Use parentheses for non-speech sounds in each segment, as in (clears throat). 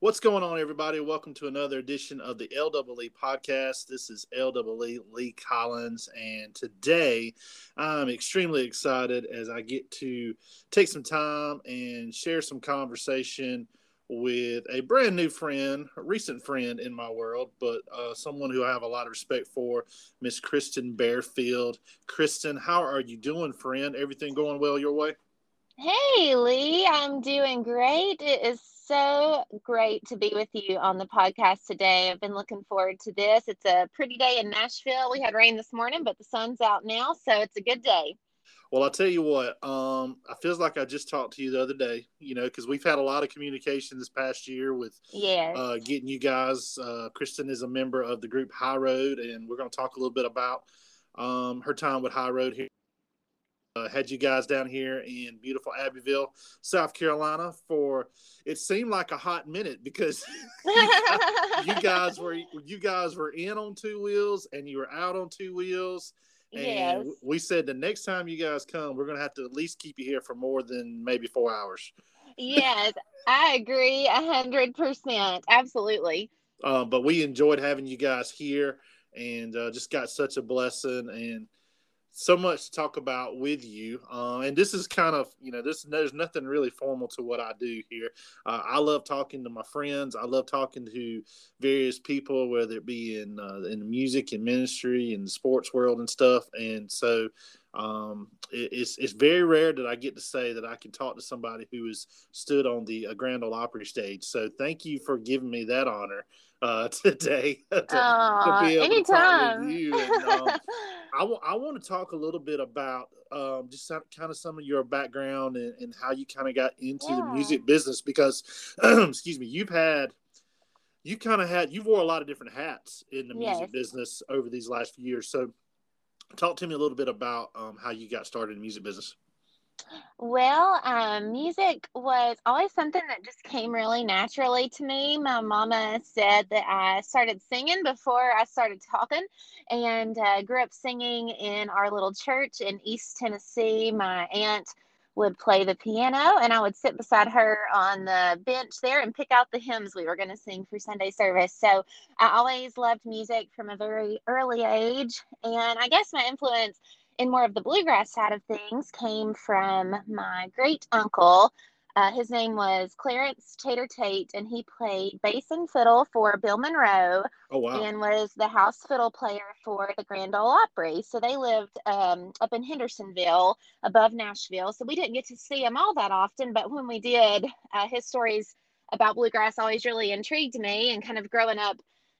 What's going on, everybody? Welcome to another edition of the LWE podcast. This is LWE Lee Collins, and today I'm extremely excited as I get to take some time and share some conversation with a brand new friend, a recent friend in my world, but uh, someone who I have a lot of respect for, Miss Kristen Bearfield. Kristen, how are you doing, friend? Everything going well your way? Hey, Lee, I'm doing great. It is so great to be with you on the podcast today. I've been looking forward to this. It's a pretty day in Nashville. We had rain this morning, but the sun's out now, so it's a good day. Well, I'll tell you what, um, I feels like I just talked to you the other day, you know, because we've had a lot of communication this past year with yes. uh, getting you guys. Uh, Kristen is a member of the group High Road, and we're going to talk a little bit about um, her time with High Road here uh, had you guys down here in beautiful Abbeville, South Carolina for it seemed like a hot minute because (laughs) you (laughs) guys were you guys were in on two wheels and you were out on two wheels. And yes. we said the next time you guys come, we're gonna have to at least keep you here for more than maybe four hours. yes, I agree a hundred percent. Absolutely. Um, but we enjoyed having you guys here and uh, just got such a blessing and so much to talk about with you. Uh, and this is kind of, you know, this there's nothing really formal to what I do here. Uh, I love talking to my friends. I love talking to various people, whether it be in uh, in music and ministry and the sports world and stuff. And so um, it, it's it's very rare that I get to say that I can talk to somebody who has stood on the uh, Grand Ole Opry stage. So thank you for giving me that honor uh, (laughs) today (laughs) to, Aww, to, anytime. to talk with you. And, (laughs) um, I, w- I want to talk a little bit about um, just kind of some of your background and, and how you kind of got into yeah. the music business because, (clears throat) excuse me, you've had you kind of had you wore a lot of different hats in the music yes. business over these last few years. So, talk to me a little bit about um, how you got started in music business. Well, um, music was always something that just came really naturally to me. My mama said that I started singing before I started talking, and uh, grew up singing in our little church in East Tennessee. My aunt would play the piano, and I would sit beside her on the bench there and pick out the hymns we were going to sing for Sunday service. So I always loved music from a very early age, and I guess my influence in more of the bluegrass side of things came from my great uncle. Uh, his name was Clarence Tater Tate, and he played bass and fiddle for Bill Monroe. Oh, wow. And was the house fiddle player for the Grand Ole Opry. So they lived um, up in Hendersonville above Nashville. So we didn't get to see him all that often, but when we did, uh, his stories about bluegrass always really intrigued me. And kind of growing up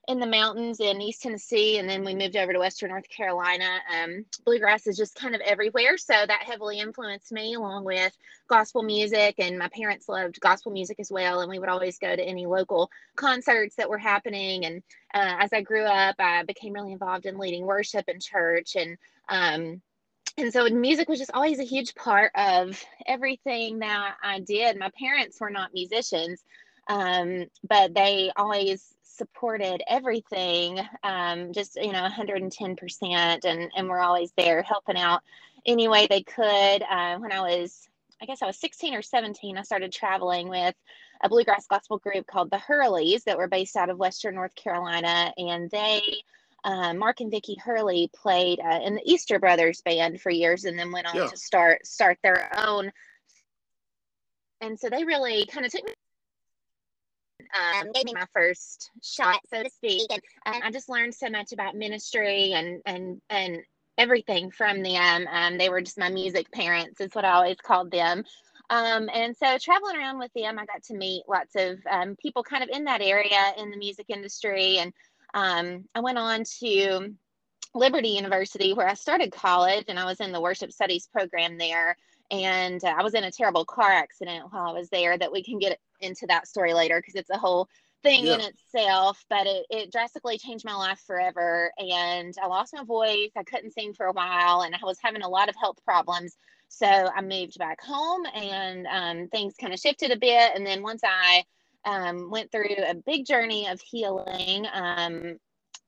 in the mountains in East Tennessee, and then we moved over to Western North Carolina. Um, bluegrass is just kind of everywhere, so that heavily influenced me, along with gospel music. And my parents loved gospel music as well, and we would always go to any local concerts that were happening. And uh, as I grew up, I became really involved in leading worship in church, and um, and so music was just always a huge part of everything that I did. My parents were not musicians, um, but they always supported everything um, just you know 110% and and we're always there helping out any way they could uh, when i was i guess i was 16 or 17 i started traveling with a bluegrass gospel group called the hurleys that were based out of western north carolina and they uh, mark and vicki hurley played uh, in the easter brothers band for years and then went on yeah. to start start their own and so they really kind of took me um, gave me my first shot, so to speak. And, and I just learned so much about ministry and and and everything from them. Um, they were just my music parents, is what I always called them. Um, and so traveling around with them, I got to meet lots of um, people kind of in that area in the music industry. And um, I went on to Liberty University where I started college and I was in the worship studies program there and uh, I was in a terrible car accident while I was there that we can get into that story later because it's a whole thing yeah. in itself but it, it drastically changed my life forever and I lost my voice I couldn't sing for a while and I was having a lot of health problems so I moved back home and um, things kind of shifted a bit and then once I um, went through a big journey of healing um,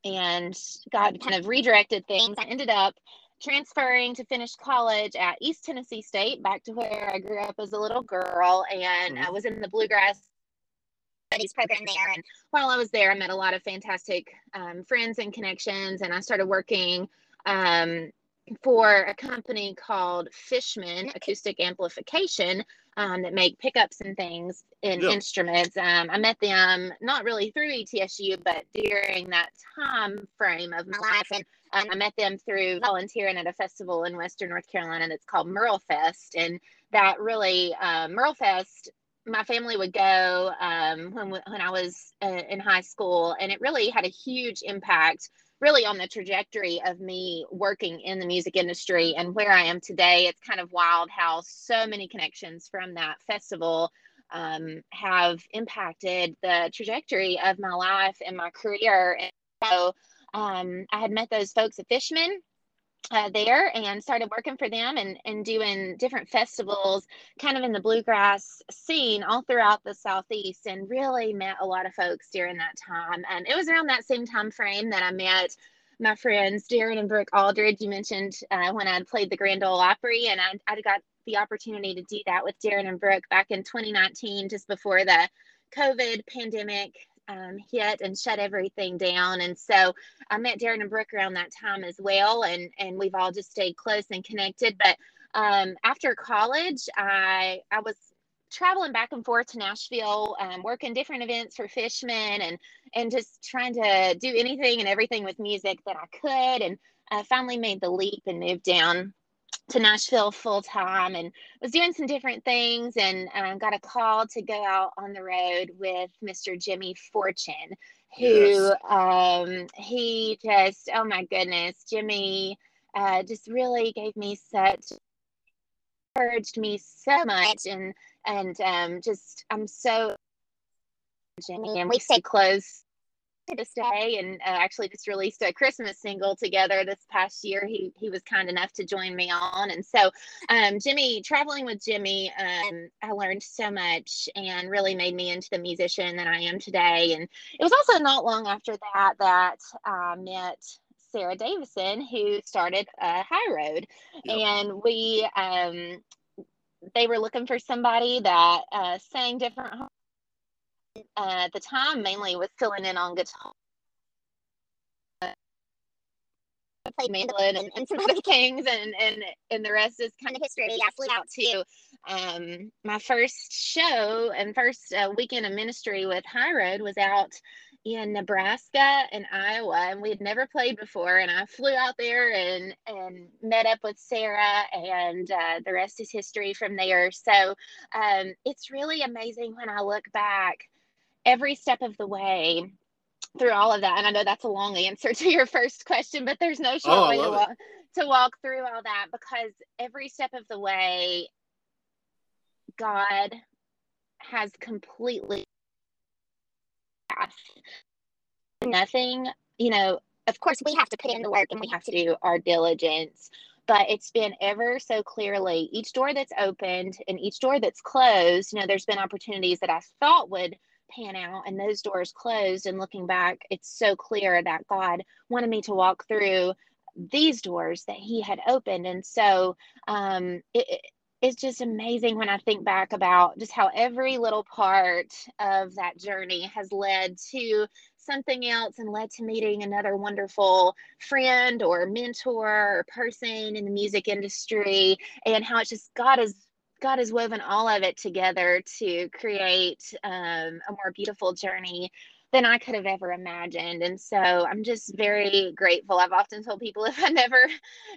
and God kind of redirected things I ended up transferring to finish college at East Tennessee State, back to where I grew up as a little girl, and mm-hmm. I was in the bluegrass studies program there. And while I was there, I met a lot of fantastic um, friends and connections, and I started working um, for a company called Fishman Acoustic Amplification um, that make pickups and things in yeah. instruments. Um, I met them not really through ETSU, but during that time frame of my life. And um, I met them through volunteering at a festival in Western North Carolina that's called Merle Fest. And that really, uh, Merle Fest, my family would go um, when, when I was uh, in high school, and it really had a huge impact really on the trajectory of me working in the music industry and where I am today. It's kind of wild how so many connections from that festival um, have impacted the trajectory of my life and my career. And so um, I had met those folks at Fishman uh, there and started working for them and, and doing different festivals kind of in the bluegrass scene all throughout the southeast and really met a lot of folks during that time. And it was around that same time frame that i met my friends darin and brooke aldridge. You mentioned uh, when i played the grand ole opry and I, I got the opportunity to do that with darin and brooke back in 2019 just before the covid pandemic um, hit and shut everything down. And so I met Darin and Brooke around that time as well, and and we've all just stayed close and connected. But um, after college, I I was traveling back and forth to Nashville, um, working different events for Fishman, and and just trying to do anything and everything with music that I could. And I finally made the leap and moved down to Nashville full time and was doing some different things and um, got a call to go out on the road with Mr. Jimmy Fortune, who yes. um, he just, oh my goodness, Jimmy uh, just really gave me such, encouraged me so much and, and um, just, I'm so, Jimmy, and we stay close this day and uh, actually just released a christmas single together this past year. He he was kind enough to join me on. And so um, jimmy traveling with jimmy um, i learned so much and really made me into the musician that i am today. And it was also not long after that that i met sarah davison who started uh, high road. Yep. and we um, they were looking for somebody that uh, sang different uh, at the time mainly was filling in on guitar. I played mandolin and, and some other (laughs) things, and, and and the rest is kind of history. I flew out to um, my first show and first uh, weekend of ministry with High Road was out in Nebraska and Iowa, and we had never played before. And I flew out there and and met up with Sarah, and uh, the rest is history from there. So um, it's really amazing when I look back every step of the way through all of that. And I know that's a long answer (laughs) to your first question, but there's no short oh, way to walk, to walk through all that because every step of the way, God has completely (laughs) nothing, you know, of course we have to put in the work and we have to do our diligence, but it's been ever so clearly each door that's opened and each door that's closed, you know, there's been opportunities that I thought would pan out and those doors closed and looking back it's so clear that god wanted me to walk through these doors that he had opened. And so um, it, it's just amazing when i think back about just how every little part of that journey has led to something else and led to meeting another wonderful friend or mentor or person in the music industry and how it's just god is God has woven all of it together to create um, a more beautiful journey than I could have ever imagined. And so I'm just very grateful. I've often told people (laughs) if I never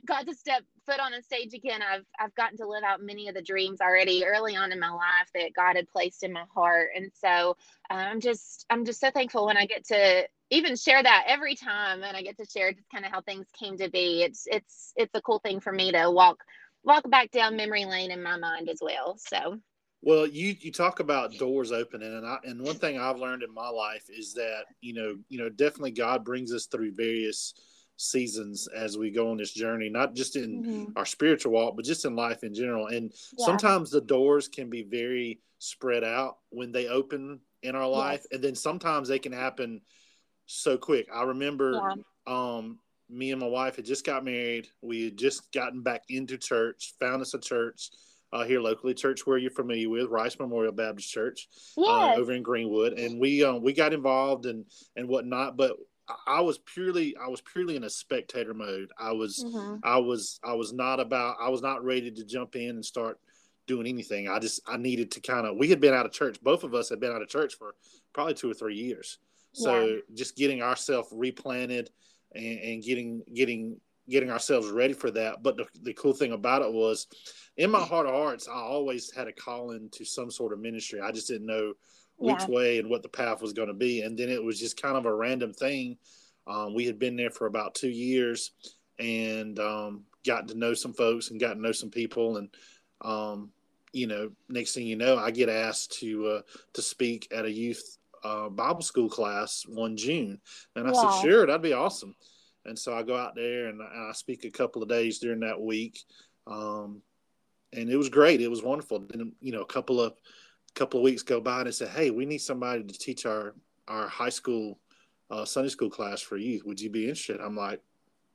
got to step foot on a stage again, I've I've gotten to live out many of the dreams already early on in my life that God had placed in my heart. And so uh, I'm just I'm just so thankful when I get to even share that every time and I get to share just kind of how things came to be. It's it's it's a cool thing for me to walk walk back down memory lane in my mind as well. So well, you you talk about doors opening, and I and one thing I've learned in my life is that you know you know definitely God brings us through various seasons as we go on this journey, not just in mm-hmm. our spiritual walk, but just in life in general. And yeah. sometimes the doors can be very spread out when they open in our life, yes. and then sometimes they can happen so quick. I remember yeah. um, me and my wife had just got married. We had just gotten back into church, found us a church. uh, here locally, church where you're familiar with, Rice Memorial Baptist Church, yes. uh, over in Greenwood, and we um, we got involved and and whatnot. But I was purely I was purely in a spectator mode. I was mm-hmm. I was I was not about I was not ready to jump in and start doing anything. I just I needed to kind of we had been out of church. Both of us had been out of church for probably two or three years. So yeah. just getting ourselves replanted and, and getting getting getting ourselves ready for that. But the, the cool thing about it was, in my heart of hearts, I always had a calling to some sort of ministry. I just didn't know which yeah. way and what the path was going to be. And then it was just kind of a random thing. Um, we had been there for about two years and um, gotten to know some folks and got to know some people. And, um, you know, next thing you know, I get asked to uh, to speak at a youth uh, Bible school class one June. And I said, sure, that'd be awesome. And so I go out there and I speak a couple of days during that week. Um, and it was great. It was wonderful. And, you know, a couple of, couple of weeks go by and I said, Hey, we need somebody to teach our, our high school uh, Sunday school class for youth. Would you be interested? I'm like,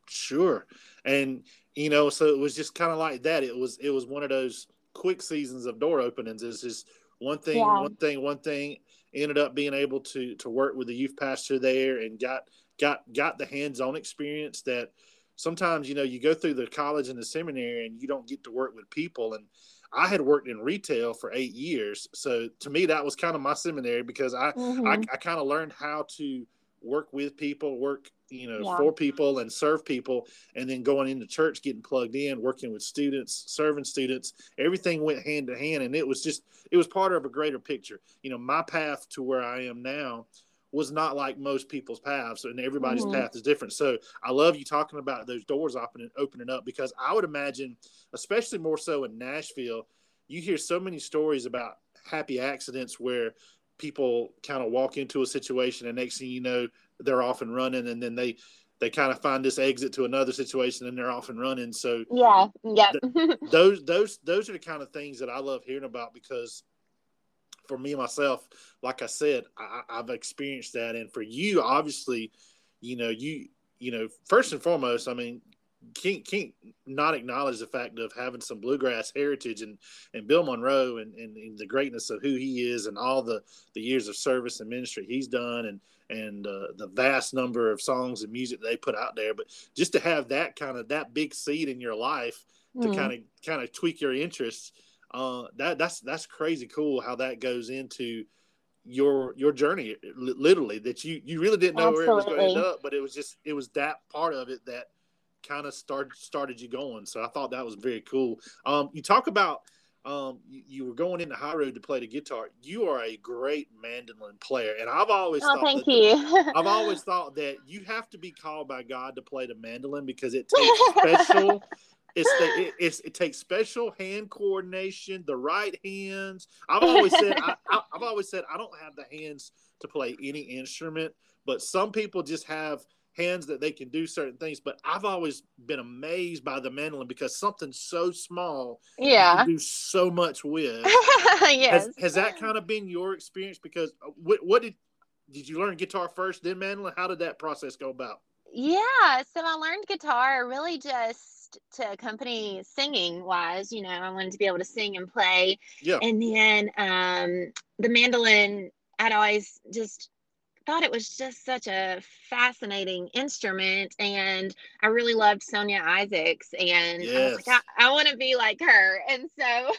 sure. And, you know, so it was just kind of like that. It was, it was one of those quick seasons of door openings. It's just one thing, yeah. one thing, one thing ended up being able to, to work with the youth pastor there and got, got got the hands-on experience that sometimes you know you go through the college and the seminary and you don't get to work with people and i had worked in retail for eight years so to me that was kind of my seminary because i mm-hmm. i, I kind of learned how to work with people work you know yeah. for people and serve people and then going into church getting plugged in working with students serving students everything went hand to hand and it was just it was part of a greater picture you know my path to where i am now was not like most people's paths and everybody's mm-hmm. path is different so i love you talking about those doors opening opening up because i would imagine especially more so in nashville you hear so many stories about happy accidents where people kind of walk into a situation and next thing you know they're off and running and then they they kind of find this exit to another situation and they're off and running. So yeah yeah th- (laughs) those those those are the kind of things that i love hearing about because for me myself, like I said, I, I've experienced that, and for you, obviously, you know, you you know, first and foremost, I mean, can't can't not acknowledge the fact of having some bluegrass heritage and and Bill Monroe and, and, and, the greatness of who he is and all the the years of service and ministry he's done and and uh, the vast number of songs and music they put out there. But just to have that kind of that big seed in your life to kind of kind of tweak your interests uh, that that's that's crazy cool how that goes into your your journey literally that you you really didn't know Absolutely. where it was going to end up but it was just it was that part of it that kind of started started you going so i thought that was very cool. Um you talk about um you, you were going into high road to play the guitar. You are a great mandolin player and i've always oh, thought thank that, you. (laughs) I've always thought that you have to be called by god to play the mandolin because it takes special it's the, it, it's, it takes special hand coordination, the right hands. I've always said I, (laughs) I, I've always said I don't have the hands to play any instrument, but some people just have hands that they can do certain things. But I've always been amazed by the mandolin because something so small, yeah, do so much with. (laughs) yes. Has, has, that kind of been your experience? Because uh, what, what did did you learn guitar first, then mandolin? How did that process go about? Yeah, so I learned guitar really just to accompany singing wise. You know, I wanted to be able to sing and play. Yeah. And then um, the mandolin, I'd always just thought it was just such a fascinating instrument and i really loved sonya isaacs and yes. i like i, I want to be like her and so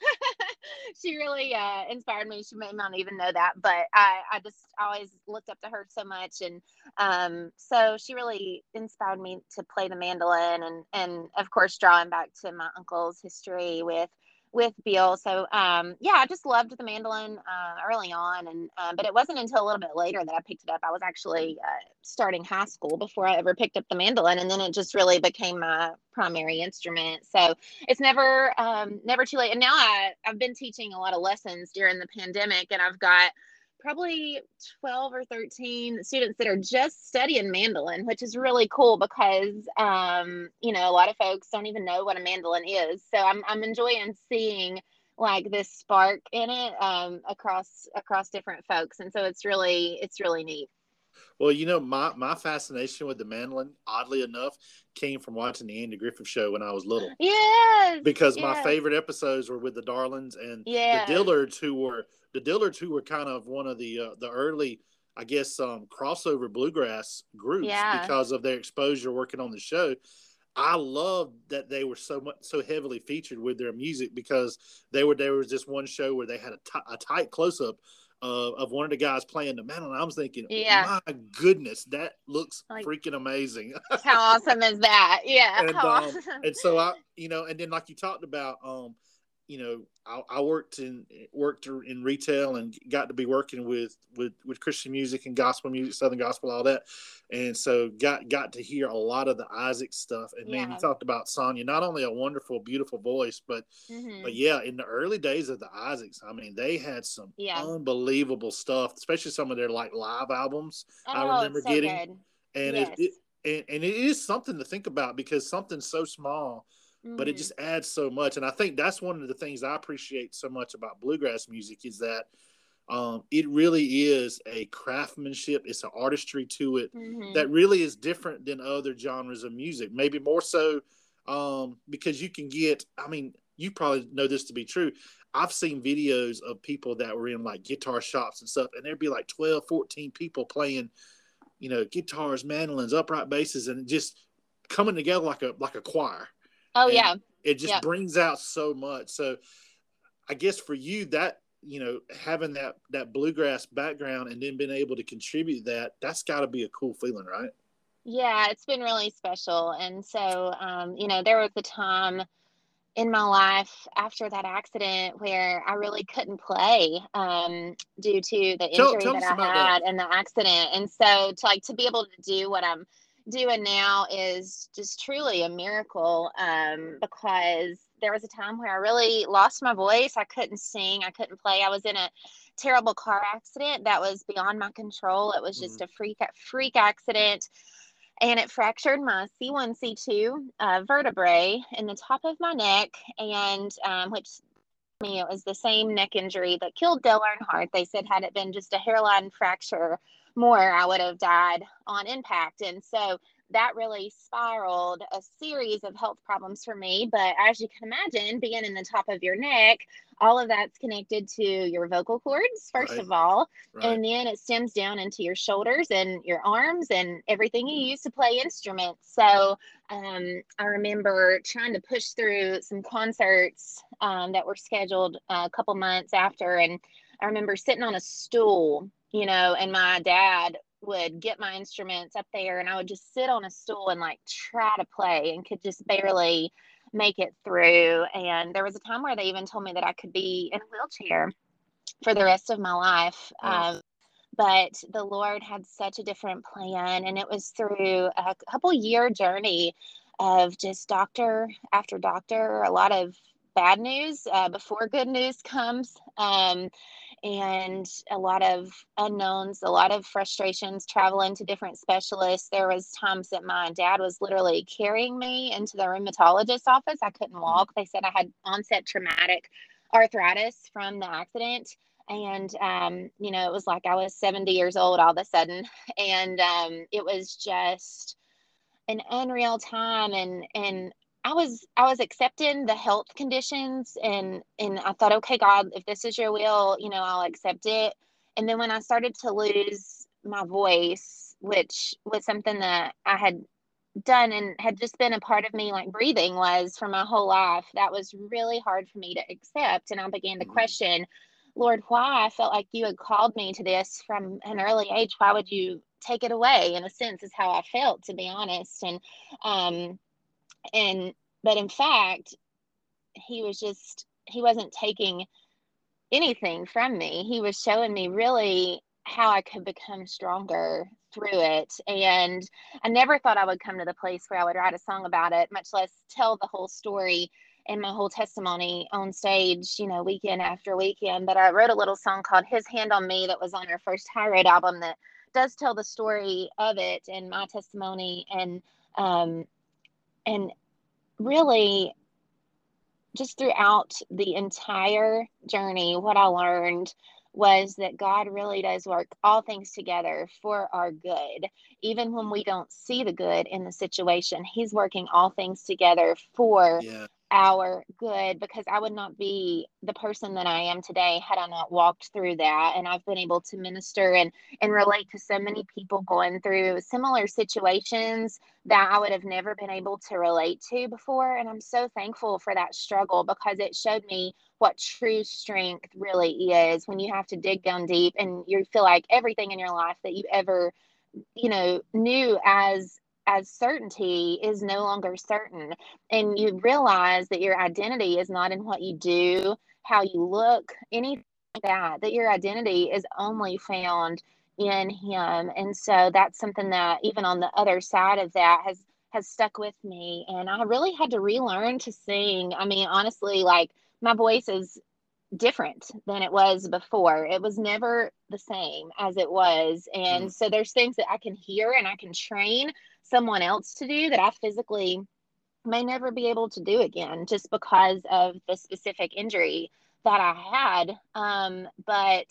(laughs) she really uh, inspired me she may not even know that but i i just always looked up to her so much and um, so she really inspired me to play the mandolin and and of course drawing back to my uncle's history with with Bill. So um, yeah, I just loved the mandolin uh, early on, and um, but it wasn't until a little bit later that I picked it up. I was actually uh, starting high school before I ever picked up the mandolin, and then it just really became my primary instrument. So it's never um, never too late. And now I I've been teaching a lot of lessons during the pandemic, and I've got probably 12 or 13 students that are just studying mandolin, which is really cool because, um, you know, a lot of folks don't even know what a mandolin is. So I'm, I'm enjoying seeing like this spark in it um, across across different folks, and so it's really it's really neat. Well, you know, my my fascination with the mandolin, oddly enough, came from watching the Andy Griffith show when I was little. Yes. Because yes. my favorite episodes were with the Darlings and yes. the Dillards, who were the Dillards, who were kind of one of the uh, the early, I guess, um, crossover bluegrass groups yeah. because of their exposure working on the show. I loved that they were so much so heavily featured with their music because they were there was this one show where they had a, t- a tight close up uh, of one of the guys playing the mandolin. I was thinking, yeah. my goodness, that looks like, freaking amazing. (laughs) how awesome is that? Yeah. and, um, awesome. and so I, (laughs) you know, and then like you talked about, um, you know, I, I, worked in worked in retail and got to be working with, with with Christian music and gospel music, Southern gospel, all that, and so got got to hear a lot of the Isaac stuff. And man, you talked about Sonya, not only a wonderful, beautiful voice, but Mhm. but yeah, in the early days of the Isaacs, I mean, they had some Yeah. unbelievable stuff, especially some of their like live albums. I Oh, remember so getting- good. And Yes. it, it and, and it is something to think about because something so small but it Mhm. just adds so much. And I think that's one of the things I appreciate so much about bluegrass music is that um, it really is a craftsmanship. It's an artistry to it Mhm. that really is different than other genres of music. Maybe more so um, because you can get. I mean, you probably know this to be true. I've seen videos of people that were in like guitar shops and stuff, and there'd be like 12, 14 people playing, you know, guitars, mandolins, upright basses, and just coming together like a like a choir oh and yeah. it just Yeah. brings out so much so i guess for you that you know having that that bluegrass background and then being able to contribute that that's got to be a cool feeling right Yeah, it's been really special. And so, um, you know, there was a time in my life after that accident where I really couldn't play um, due to the injury tell us that I had that. and the accident. And so, to like to be able to do what I'm doing now is just truly a miracle um, because there was a time where I really lost my voice. I couldn't sing. I couldn't play. I was in a terrible car accident that was beyond my control. It was just a freak freak accident and it fractured my C1, C2 uh, vertebrae in the top of my neck, and um, which me it was the same neck injury that killed Dale Earnhardt. They said had it been just a hairline fracture more, I would have died on impact, and so that really spiraled a series of health problems for me. But as you can imagine, being in the top of your neck, all of that's connected to your vocal cords, first Right. of all, right and then it stems down into your shoulders and your arms and everything you use to play instruments. So um, I remember trying to push through some concerts um, that were scheduled a couple months after. And I remember sitting on a stool, you know, and my dad would get my instruments up there and I would just sit on a stool and like try to play and could just barely make it through. And there was a time where they even told me that I could be in a wheelchair for the rest of my life. Um, but the Lord had such a different plan, and it was through a couple year journey of just doctor after doctor, a lot of bad news uh, before good news comes, um, and a lot of unknowns, a lot of frustrations traveling to different specialists. There was times that my dad was literally carrying me into the rheumatologist's office. I couldn't walk. They said I had onset traumatic arthritis from the accident and um, you know it was like i was 70 years old all of a sudden and um, it was just an unreal time and and i was i was accepting the health conditions and and i thought okay god if this is your will you know i'll accept it. And then when i started to lose my voice which was something that i had done and had just been a part of me like breathing was for my whole life that was really hard for me to accept. And i began to Mhm. question lord why? I felt like you had called me to this from an early age. Why would you take it away? In a sense is how i felt to be honest. And um and but in fact he was just he wasn't taking anything from me. He was showing me really how i could become stronger through it. And I never thought I would come to the place where I would write a song about it, much less tell the whole story and my whole testimony on stage, you know, weekend after weekend. But I wrote a little song called His Hand on Me that was on our first High Road album that does tell the story of it and my testimony. And um and really just throughout the entire journey what I learned was that God really does work all things together for our good. Even when we don't see the good in the situation, He's working all things together for yeah our good because I would not be the person that I am today had I not walked through that. And I've been able to minister and, and relate to so many people going through similar situations that I would have never been able to relate to before. And I'm so thankful for that struggle because it showed me what true strength really is when you have to dig down deep and you feel like everything in your life that you ever you know knew as as certainty is no longer certain. And you realize that your identity is not in what you do, how you look, anything like that, that your identity is only found in him. And so that's something that even on the other side of that has has stuck with me. And I really had to relearn to sing. I mean, honestly, like my voice is different than it was before. It was never the same as it was. And mm. so there's things that I can hear and I can train, someone else to do that I physically may never be able to do again just because of the specific injury that I had. Um, but,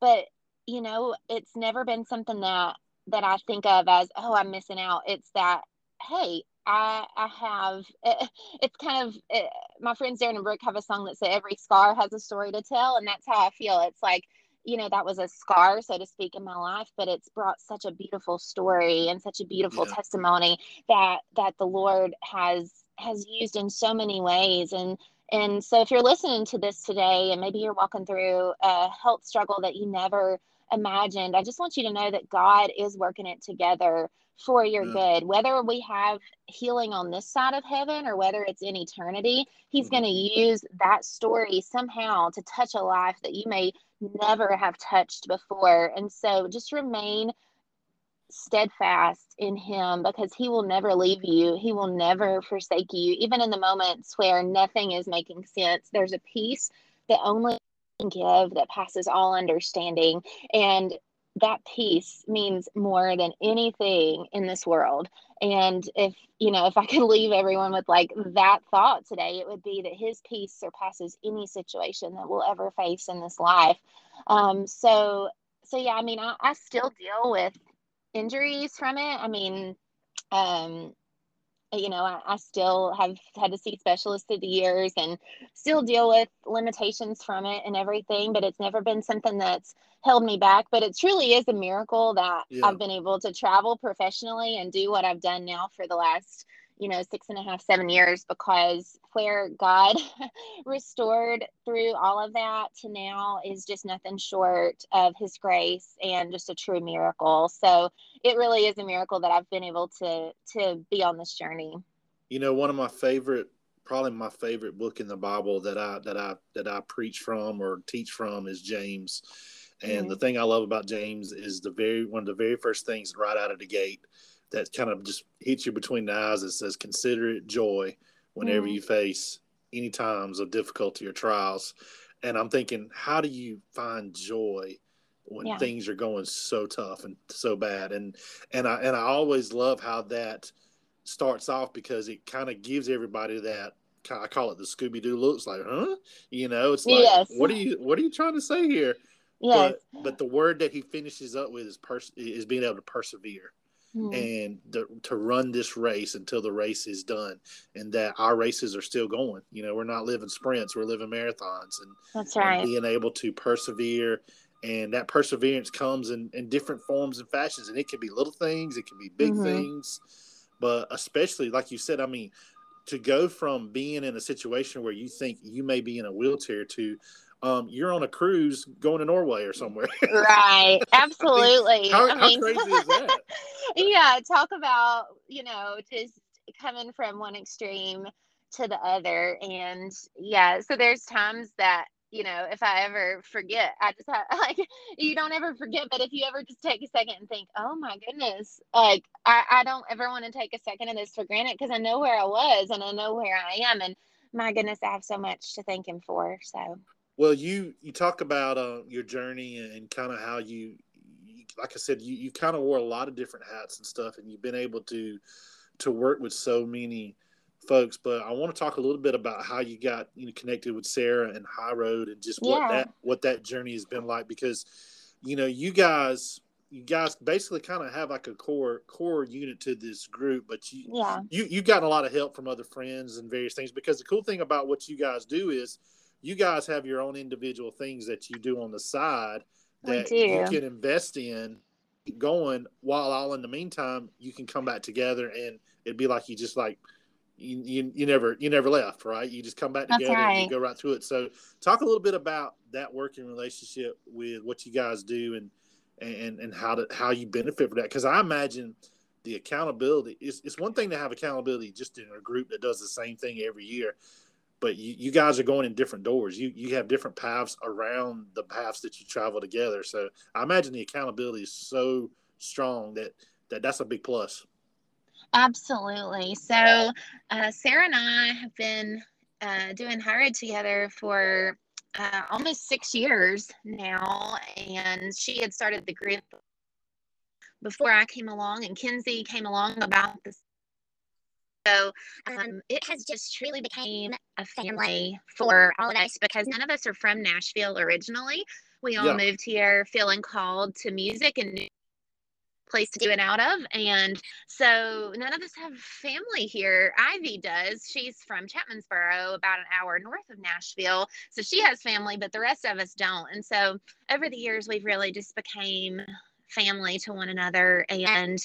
but, you know, it's never been something that, that I think of as, oh, I'm missing out. It's that, hey, I, I have, it, (laughs) it's kind of, it, my friends Darin and Brooke have a song that says every scar has a story to tell. And that's how I feel. It's like, you know that was a scar so to speak in my life but it's brought such a beautiful story and such a beautiful yeah. testimony that that the lord has has used in so many ways and and so if you're listening to this today and maybe you're walking through a health struggle that you never imagined i just want you to know that god is working it together for your yeah. good whether we have healing on this side of heaven or whether it's in eternity he's mm-hmm. going to use that story somehow to touch a life that you may never have touched before. And so just remain steadfast in him because he will never leave you. He will never forsake you. Even in the moments where nothing is making sense, there's a peace that only can give that passes all understanding. And that peace means more than anything in this world. And if, you know, if I (laughs) could leave everyone with like that thought today, it would be that his peace surpasses any situation that we'll ever face in this life. Um, so, so yeah, I mean, I, I still deal with injuries from it. I mean, um, you know, I, I, still have had to see specialists through the years and still deal with limitations from it and everything, but it's never been something that's held me back. But it truly is a miracle that yeah. I've been able to travel professionally and do what I've done now for the last you know, six and a half, seven years because where God (laughs) restored through all of that to now is just nothing short of His grace and just a true miracle. So it really is a miracle that I've been able to to be on this journey. You know, one of my favorite, probably my favorite book in the Bible that I that I that I preach from or teach from is James. And mm-hmm. the thing I love about James is the very one of the very first things right out of the gate that kind of just hits you between the eyes that says consider it joy whenever mm. you face any times of difficulty or trials and i'm thinking how do you find joy when yeah. things are going so tough and so bad and and i and i always love how that starts off because it kind of gives everybody that I call it the Scooby Doo looks like, huh? You know, it's like, yes. what are you, what are you trying to say here? Yes. But, but the word that he finishes up with is pers- is being able to persevere mm-hmm. and the, to run this race until the race is done and that our races are still going you know we're not living sprints we're living marathons and that's right and being able to persevere and that perseverance comes in, in different forms and fashions and it can be little things it can be big mm-hmm. things but especially like you said i mean to go from being in a situation where you think you may be in a wheelchair to um, you're on a cruise going to Norway or somewhere. (laughs) right. Absolutely. How, I mean, how crazy is that? (laughs) yeah. Talk about, you know, just coming from one extreme to the other. And yeah, so there's times that, you know, if I ever forget, I just have (laughs) like, you don't ever forget, but if you ever just take a second and think, oh my goodness, like, I, I don't ever want to take a second of this for granted because I know where I was and I know where I am. And my goodness, I have so much to thank him for. So, well, you you talk about uh, your journey and kind of how you, you, like I said, you, you kind of wore a lot of different hats and stuff, and you've been able to to work with so many folks, but I want to talk a little bit about how you got you know connected with Sarah and High Road and just what Yeah. that what that journey has been like because you know you guys you guys basically kind of have like a core core unit to this group, but you Yeah. you you've gotten a lot of help from other friends and various things because the cool thing about what you guys do is you guys have your own individual things that you do on the side that you can invest in going while all in the meantime you can come back together and it'd be like you just like you, you, you never you never left right? You just come back together and you go right through it. So talk a little bit about that working relationship with what you guys do and and and how to how you benefit from that. Because i imagine the accountability is it's one thing to have accountability just in a group that does the same thing every year but you, you guys are going in different doors you you have different paths around the paths that you travel together so i imagine the accountability is so strong that that that's a big plus Absolutely. So, uh, Sarah and I have been uh, doing High Road together for uh, almost six years now, and she had started the group before I came along, and Kinsey came along about this. So um, it has just truly became a family for all of us because none of us are from Nashville originally. We all Yeah. moved here feeling called to music and knew a place to do it out of. And so none of us have family here. Ivy does. She's from Chapmansboro, about an hour north of Nashville. So she has family, but the rest of us don't. And so over the years, we've really just became family to one another. And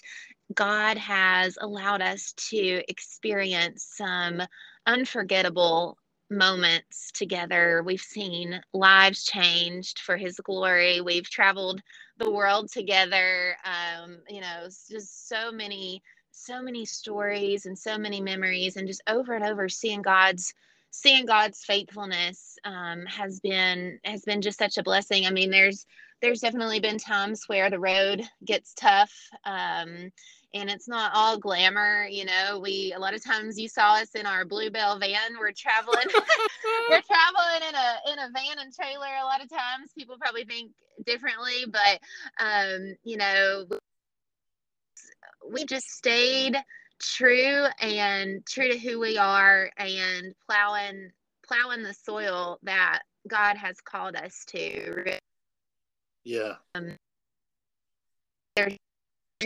God has allowed us to experience some unforgettable moments together. We've seen lives changed for His glory. We've traveled the world together. Um, you know, just so many, so many stories and so many memories, and just over and over seeing God's seeing God's faithfulness um, has been has been just such a blessing. I mean, there's there's definitely been times where the road gets tough. Um, and it's not all glamour, you know. We a lot of times you saw us in our Bluebell van. We're traveling, (laughs) we're traveling in a in a van and trailer. A lot of times people probably think differently, but um, you know, we just stayed true and true to who we are and plowing plowing the soil that God has called us to. Yeah and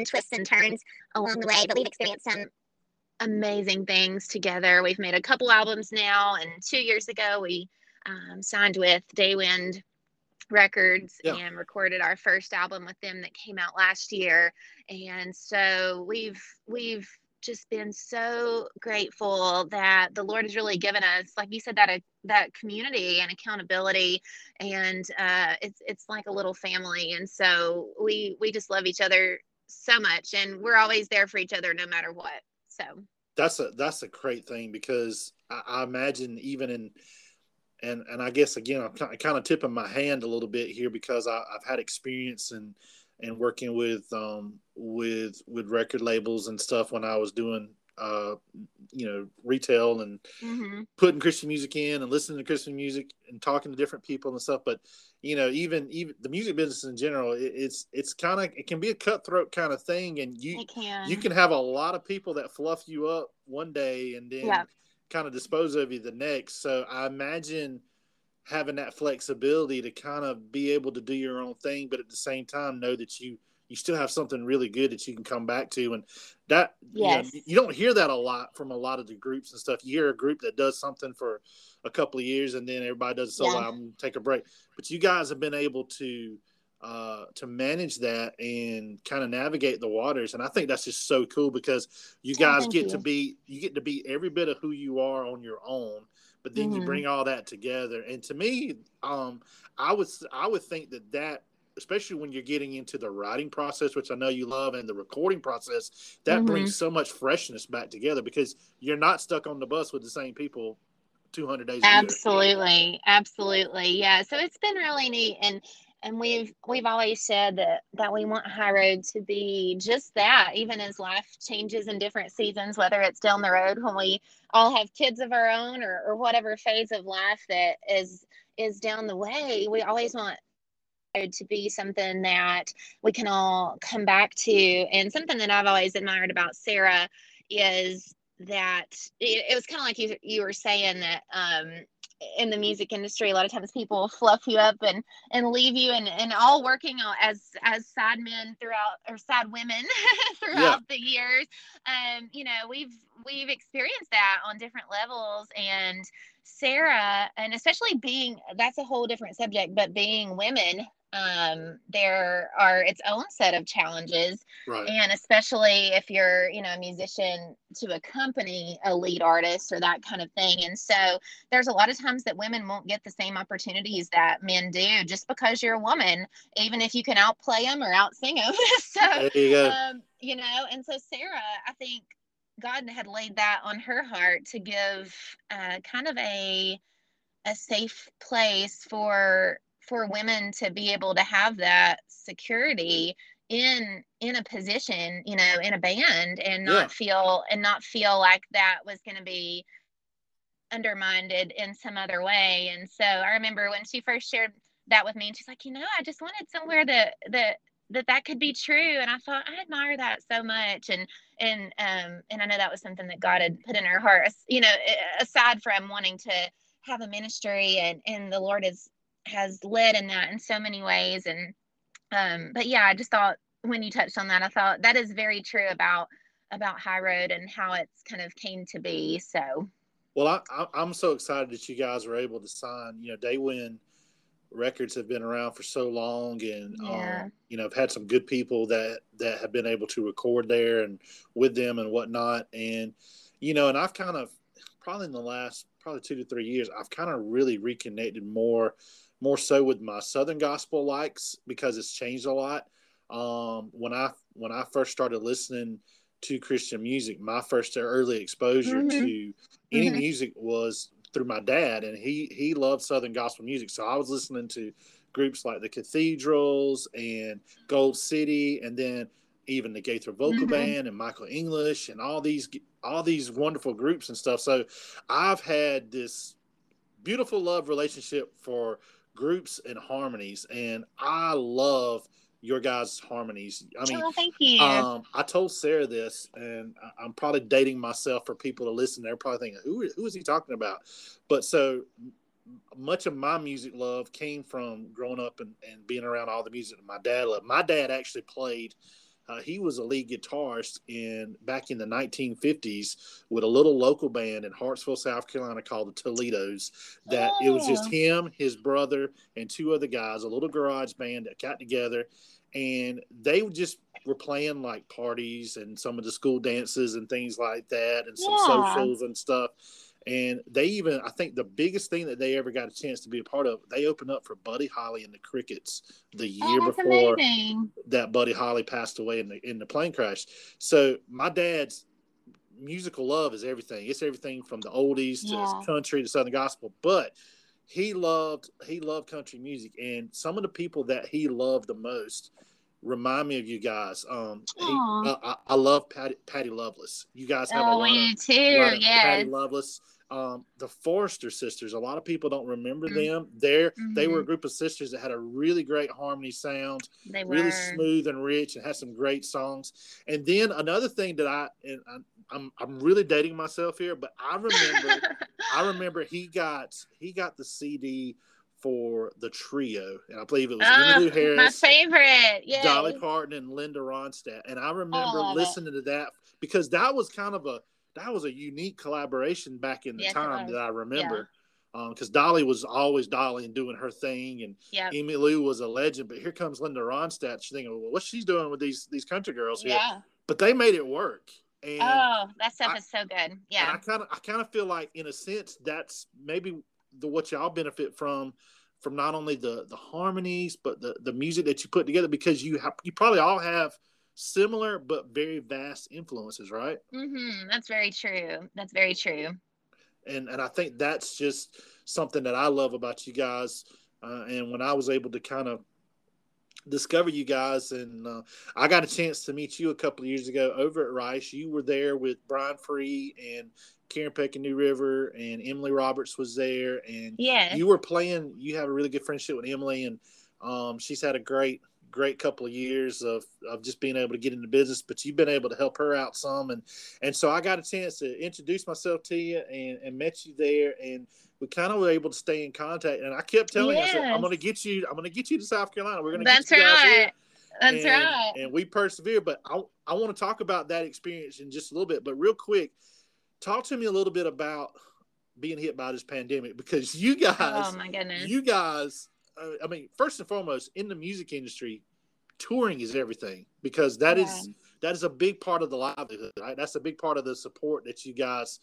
twists and turns along the way, but we've experienced some amazing things together. We've made a couple albums now, and two years ago we um, signed with Daywind Records Yeah. and recorded our first album with them that came out last year. And so we've we've just been so grateful that the Lord has really given us, like you said, that that community and accountability, and uh, it's it's like a little family. And so we we just love each other so much, and we're always there for each other no matter what. So that's a that's a great thing because I, I imagine even in and and I guess again I'm kind of tipping my hand a little bit here because I, I've had experience and and working with um with with record labels and stuff when I was doing uh you know retail and mhm. putting Christian music in and listening to Christian music and talking to different people and stuff. But you know, even even the music business in general, it, it's it's kind of it can be a cutthroat kind of thing, and you can. you can have a lot of people that fluff you up one day and then Yeah. kind of dispose of you the next. So I imagine having that flexibility to kind of be able to do your own thing, but at the same time know that you you still have something really good that you can come back to, and that Yes. you, know, you don't hear that a lot from a lot of the groups and stuff. You hear a group that does something for a couple of years and then everybody does a solo Yeah. album, take a break. But you guys have been able to uh, to manage that and kind of navigate the waters, and I think that's just so cool because you Oh, guys thank get you. to be you get to be every bit of who you are on your own, but then you Mhm. bring all that together. And to me, um, I would I would think that that especially when you're getting into the writing process, which I know you love, and the recording process, that Mhm. brings so much freshness back together because you're not stuck on the bus with the same people 200 days. Absolutely, absolutely. Yeah. So it's been really neat and and we've we've always said that that we want High Road to be just that, even as life changes in different seasons, whether it's down the road when we all have kids of our own or, or whatever phase of life that is is down the way, we always want it to be something that we can all come back to. And something that I've always admired about Sarah is that it, it was kind of like you you were saying that um in the music industry a lot of times people fluff you up and and leave you and and all working as as sad men throughout or sad women (laughs) throughout yeah. the years um you know we've we've experienced that on different levels and sarah and especially being that's a whole different subject but being women um, there are its own set of challenges. Right. and especially if you're you know a musician to accompany a lead artist or that kind of thing. And so there's a lot of times that women won't get the same opportunities that men do just because you're a woman even if you can outplay them or outsing them (laughs) so you, um, you know and so sarah i think god had laid that on her heart to give uh, kind of a a safe place for for women to be able to have that security in in a position you know in a band and not yeah. feel and not feel like that was going to be undermined in some other way. And so i remember when she first shared that with me and she's like you know i just wanted somewhere that that that that could be true. And i thought i admire that so much. And and um and i know that was something that god had put in her heart you know aside from wanting to have a ministry and and the lord has has led in that in so many ways. And um but yeah i just thought when you touched on that i thought that is very true about about high road and how it's kind of came to be. So well I, i'm so excited that you guys were able to sign you know Daywind records have been around for so long and yeah. um, you know i've had some good people that that have been able to record there and with them and whatnot. And you know and i've kind of probably in the last probably two to three years i've kind of really reconnected more more so with my Southern gospel likes because it's changed a lot. Um, when I when I first started listening to Christian music, my first early exposure mm-hmm. to any mm-hmm. music was through my dad, and he he loved Southern gospel music. So I was listening to groups like the Cathedrals and Gold City, and then even the Gaither Vocal mm-hmm. Band and Michael English and all these all these wonderful groups and stuff. So I've had this beautiful love relationship for groups and harmonies, and I love your guys' harmonies. I mean, oh, thank you. Um, I told Sarah this, and I'm probably dating myself for people to listen. They're probably thinking, "Who who is he talking about?" But so much of my music love came from growing up and, and being around all the music that my dad loved. My dad actually played uh, he was a lead guitarist in back in the 1950s with a little local band in Hartsville, South Carolina called the Toledos. That oh. it was just oh. him, his brother, and two other guys, a little garage band that got together, and they just were playing like parties and some of the school dances and things like that, and some yeah. socials and stuff. And they even, I think the biggest thing that they ever got a chance to be a part of, they opened up for Buddy Holly and the Crickets the oh, year oh, before amazing. that Buddy Holly passed away in the in the plane crash. So my dad's musical love is everything. It's everything from the oldies yeah. to country to southern gospel. But he loved he loved country music, and some of the people that he loved the most remind me of you guys. Um, he, uh, I, I, love Patty, Patty Loveless. You guys have oh, a lot of, too. Yeah, Patty Loveless um, the Forester sisters. A lot of people don't remember mm-hmm. them. They're mm-hmm. they were a mm-hmm. group of sisters that had a really great harmony sound, they really were. smooth and rich, and had some great songs. And then another thing that I and I, I'm I'm really dating myself here, but I remember (laughs) I remember he got he got the CD for the trio, and I believe it was uh, Emmylou Harris, my favorite, yeah, Dolly Parton, and Linda Ronstadt. And I remember listening to that because that was kind of a that was a unique collaboration back in the yes, time that I remember. Because yeah. um, Dolly was always Dolly and doing her thing, and yep. Emmylou was a legend. But here comes Linda Ronstadt. She's thinking, well, what's she's doing with these these country girls here? Yeah. But they made it work. And oh, that stuff I, is so good. Yeah. I kind of I kind of feel like, in a sense, that's maybe the what y'all benefit from from not only the the harmonies but the the music that you put together because you have you probably all have similar but very vast influences, right? Mm-hmm. That's very true. That's very true. And and I think that's just something that I love about you guys. Uh, and when I was able to kind of discover you guys, and uh, I got a chance to meet you a couple of years ago over at Rice. You were there with Brian Free and Karen Peck and New River, and Emily Roberts was there, and yeah, you were playing. You have a really good friendship with Emily, and um, she's had a great great couple of years of, of just being able to get into business, but you've been able to help her out some. And, and so I got a chance to introduce myself to you and, and met you there. And we kind of were able to stay in contact. And I kept telling yes. you, I I'm going to get you, I'm going to get you to South Carolina. We're going to That's get you right. Here. That's and, right. And we persevere. But I, I want to talk about that experience in just a little bit. But real quick, talk to me a little bit about being hit by this pandemic because you oh guys, oh my goodness, you guys, uh, I mean, first and foremost, in the music industry, touring is everything because that yeah. is that is a big part of the livelihood. Right? That's a big part of the support that you guys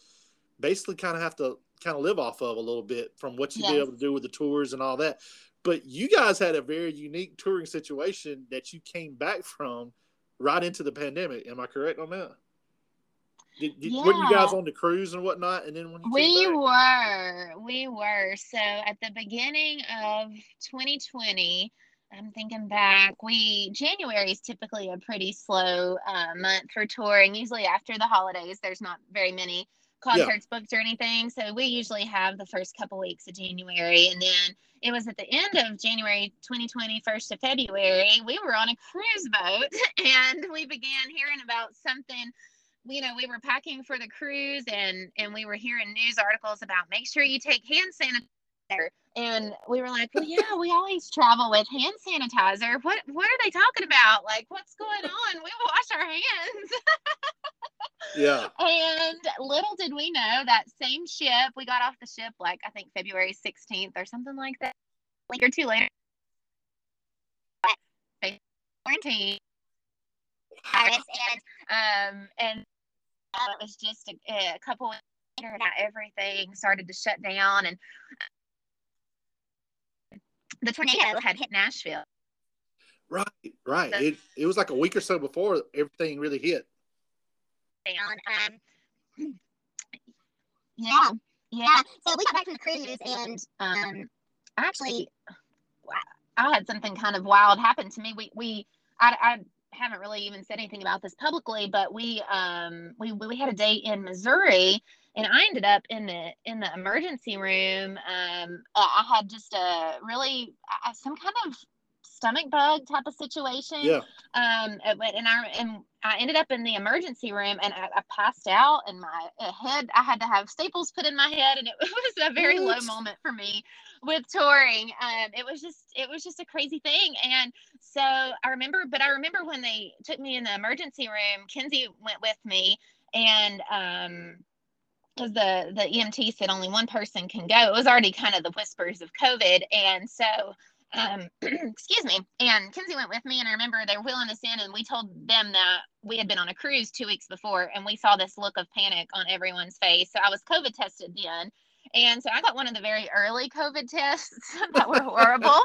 basically kind of have to kind of live off of a little bit from what you yes. be able to do with the tours and all that. But you guys had a very unique touring situation that you came back from right into the pandemic. Am I correct on that? Did, did, yeah. Weren't you guys on the cruise and whatnot? And then when we were, we were. So at the beginning of 2020, I'm thinking back. We January is typically a pretty slow uh, month for touring. Usually after the holidays, there's not very many concerts yeah. booked or anything. So we usually have the first couple weeks of January, and then it was at the end of January 2020, first of February. We were on a cruise boat, (laughs) and we began hearing about something you know we were packing for the cruise and and we were hearing news articles about make sure you take hand sanitizer. And we were like well yeah we always travel with hand sanitizer. What what are they talking about? Like what's going on? We wash our hands. (laughs) Yeah. And little did we know that same ship we got off the ship like i think february 16th or something like that a week or two later. Quarantine and um and it was just a, a couple later that everything started to shut down and the tornado had hit Nashville. Right, right. So, it it was like a week or so before everything really hit. Um, (clears throat) yeah, yeah. So we got back from the cruise, and um, actually, I had something kind of wild happen to me. We we I, I haven't really even said anything about this publicly, but we um we we had a date in Missouri and I ended up in the in the emergency room. Um, I had just a really some kind of stomach bug type of situation. Yeah. Um, and I and I ended up in the emergency room and I, I passed out and my head. I had to have staples put in my head, and it (laughs) was a very low moment for me with touring. Um, it was just it was just a crazy thing, and so I remember. But I remember when they took me in the emergency room. Kinsey went with me, and um because the the EMT said only one person can go. It was already kind of the whispers of COVID, and so um, (clears throat) excuse me. And Kinsey went with me, and I remember they were wheeling us in, and we told them that we had been on a cruise two weeks before, and we saw this look of panic on everyone's face. So I was COVID tested then, and so I got one of the very early COVID (laughs) tests (laughs) that were horrible.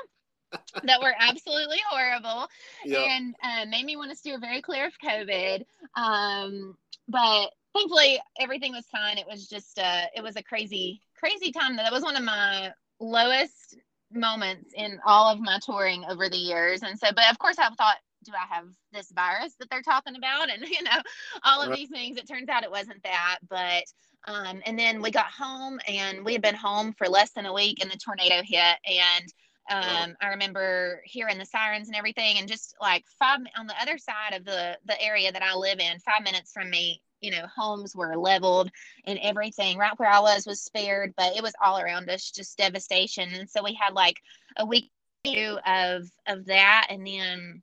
(laughs) that were absolutely horrible yep. and uh, made me want to steer very clear of COVID. Um, but thankfully everything was fine. It was just uh it was a crazy, crazy time. That was one of my lowest moments in all of my touring over the years. And so, but of course I've thought, do I have this virus that they're talking about? And (laughs) you know, all of right. these things. It turns out it wasn't that. But um, and then we got home and we had been home for less than a week and the tornado hit and um, I remember hearing the sirens and everything, and just like five on the other side of the the area that I live in, five minutes from me, you know, homes were leveled and everything. Right where I was was spared, but it was all around us, just devastation. And so we had like a week of of that, and then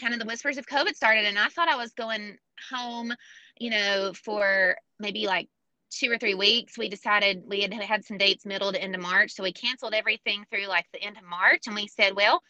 kind of the whispers of COVID started. And I thought I was going home, you know, for maybe like two or three weeks. We decided we had had some dates middle to end of March, so we canceled everything through like the end of March, and we said, well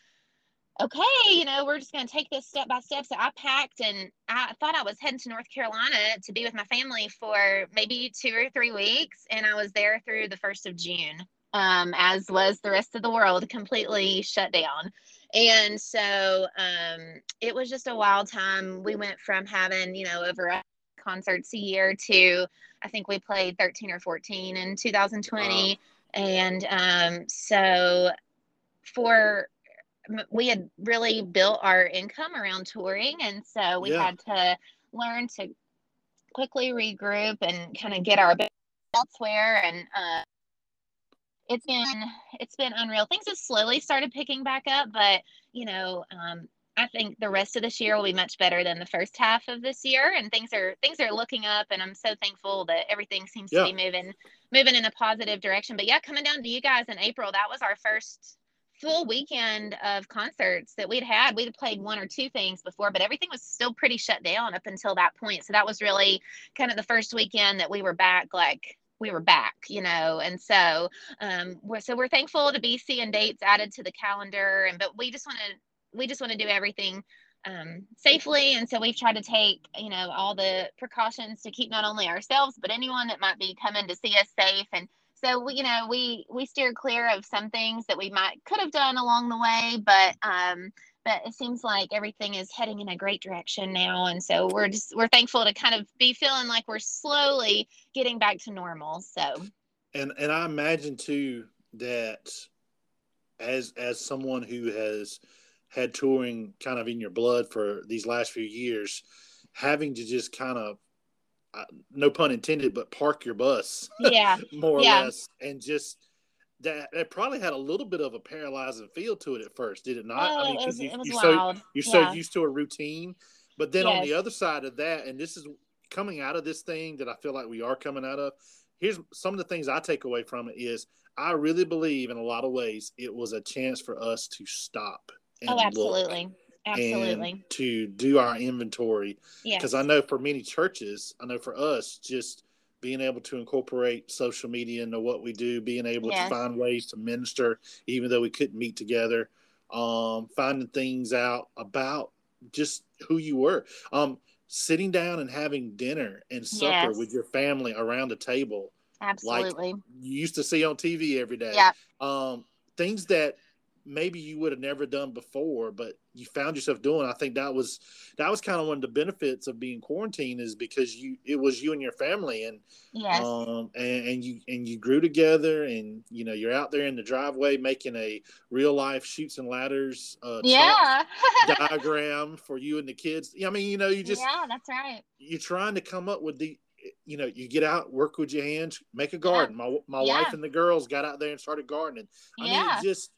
okay, you know, we're just going to take this step by step. So I packed and I thought I was heading to North Carolina to be with my family for maybe two or three weeks. And I was there through the 1st of June, um, as was the rest of the world, completely shut down. And so um, it was just a wild time. We went from having, you know, over concerts a year to I think we played 13 or 14 in 2020. Wow. And um, so for we had really built our income around touring and so we yeah. had to learn to quickly regroup and kind of get our elsewhere and uh, it's been it's been unreal things have slowly started picking back up but you know um, I think the rest of this year will be much better than the first half of this year, and things are things are looking up, and I'm so thankful that everything seems yeah. to be moving moving in a positive direction. But yeah, coming down to you guys in April, that was our first full weekend of concerts that we'd had. We'd played one or two things before, but everything was still pretty shut down up until that point. So that was really kind of the first weekend that we were back, like we were back, you know. And so, um, we're so we're thankful to be seeing dates added to the calendar, and but we just want to we just want to do everything um, safely. And so we've tried to take, you know, all the precautions to keep not only ourselves, but anyone that might be coming to see us safe. And so, we, you know, we, we steer clear of some things that we might could have done along the way, but, um, but it seems like everything is heading in a great direction now. And so we're just, we're thankful to kind of be feeling like we're slowly getting back to normal. So, and, and I imagine too that as, as someone who has, had touring kind of in your blood for these last few years, having to just kind of, Uh, no pun intended, but park your bus, yeah, (laughs) more or less, and just that it probably had a little bit of a paralyzing feel to it at first, did it not? Oh, I mean, because you, are so you're yeah. so used to a routine, but then yes. on the other side of that, and this is coming out of this thing that I feel like we are coming out of. Here's some of the things I take away from it is I really believe in a lot of ways it was a chance for us to stop oh, absolutely. Absolutely. to do our inventory. Because I know for many churches, I know for us, just being able to incorporate social media into what we do, being able yes. to find ways to minister, even though we couldn't meet together, um, finding things out about just who you were. Um, sitting down and having dinner and supper yes. with your family around the table. Absolutely. Like you used to see on TV every day. Yeah. Um, things that maybe you would have never done before, but you found yourself doing. I think that was that was kind of one of the benefits of being quarantined is because you it was you and your family and yes. um and, and you and you grew together and you know you're out there in the driveway making a real life Chutes and Ladders uh yeah (laughs) diagram for you and the kids. I mean, you know, you just yeah, that's right. You're trying to come up with the you know, you get out, work with your hands, make a garden. Yeah. My my yeah. wife and the girls got out there and started gardening. I yeah. mean, just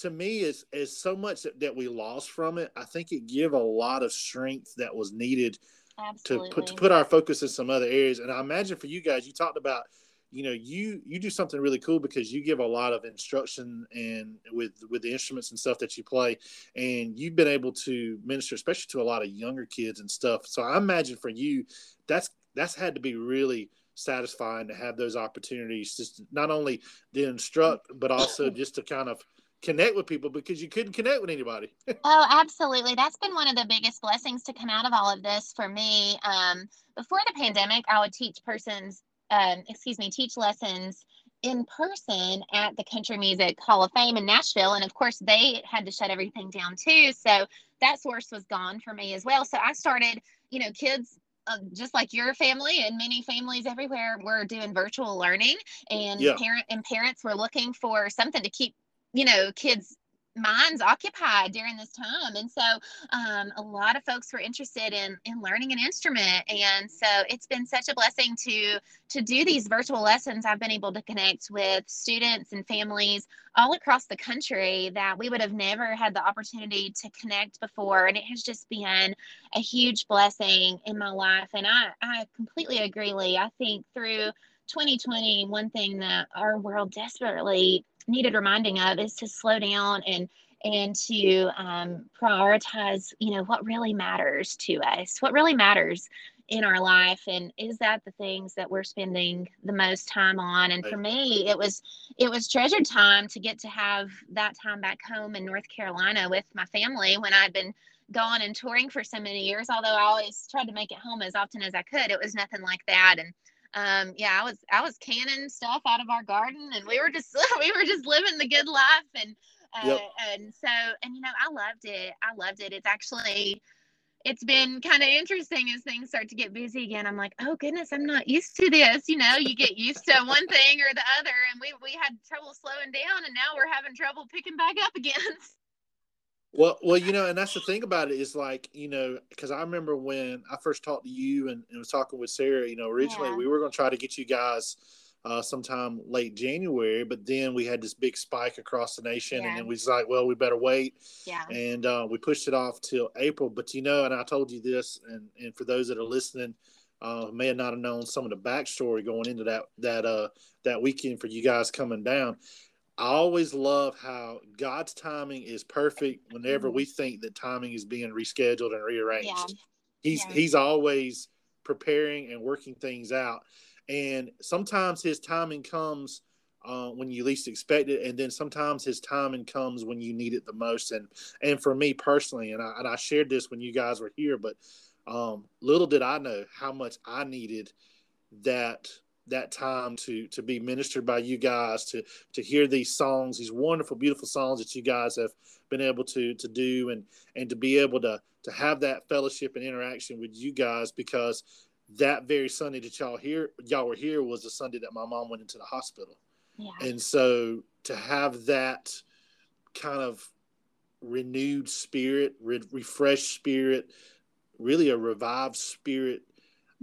to me is is so much that, that we lost from it. I think it gave a lot of strength that was needed Absolutely. to put to put our focus in some other areas. And I imagine for you guys, you talked about, you know, you you do something really cool because you give a lot of instruction and with with the instruments and stuff that you play, and you've been able to minister, especially to a lot of younger kids and stuff. So I imagine for you, that's that's had to be really satisfying to have those opportunities just not only to instruct but also (coughs) just to kind of connect with people because you couldn't connect with anybody. (laughs) oh, absolutely. That's been one of the biggest blessings to come out of all of this for me. Um, before the pandemic, I would teach persons, um, excuse me, teach lessons in person at the Country Music Hall of Fame in Nashville. And of course, they had to shut everything down too. So that source was gone for me as well. So I started, you know, kids uh, just like your family and many families everywhere were doing virtual learning and yeah. parent and parents were looking for something to keep you know kids minds occupied during this time. And so um, a lot of folks were interested in in learning an instrument. And so it's been such a blessing to to do these virtual lessons. I've been able to connect with students and families all across the country that we would have never had the opportunity to connect before. And it has just been a huge blessing in my life. And i i completely agree lee. I think through 2020 one thing that our world desperately needed reminding of is to slow down and and to um, prioritize you know what really matters to us what really matters in our life and is that the things that we're spending the most time on? And for me it was it was treasured time to get to have that time back home in north carolina with my family when i'd been gone and touring for so many years although i always tried to make it home as often as i could. It was nothing like that. And um, yeah, I was I was canning stuff out of our garden, and we were just (laughs) we were just living the good life, and uh, yep. and so and you know I loved it. I loved it. It's actually it's been kind of interesting as things start to get busy again. I'm like, oh goodness, I'm not used to this. You know, you get used to one thing or the other, and we we had trouble slowing down, and now we're having trouble picking back up again. (laughs) Well, well, you know, and that's the thing about it is like, you know, because I remember when I first talked to you and, and was talking with Sarah, you know, originally yeah. we were going to try to get you guys uh, sometime late January, but then we had this big spike across the nation, Yeah. and then we was like, well, we better wait, Yeah. and uh, we pushed it off till April. But you know, and I told you this, and and for those that are listening, uh, may have not have known some of the backstory going into that that uh that weekend for you guys coming down. I always love how God's timing is perfect whenever Mhm. we think that timing is being rescheduled and rearranged. Yeah. He's Yeah. he's always preparing and working things out. And sometimes his timing comes uh, when you least expect it, and then sometimes his timing comes when you need it the most. And and for me personally, and I, and I shared this when you guys were here, but um, little did I know how much I needed that that time to to be ministered by you guys to to hear these songs these wonderful beautiful songs that you guys have been able to to do and and to be able to to have that fellowship and interaction with you guys because that very Sunday that y'all here y'all were here was the Sunday that my mom went into the hospital Yeah. and so to have that kind of renewed spirit re- refreshed spirit really a revived spirit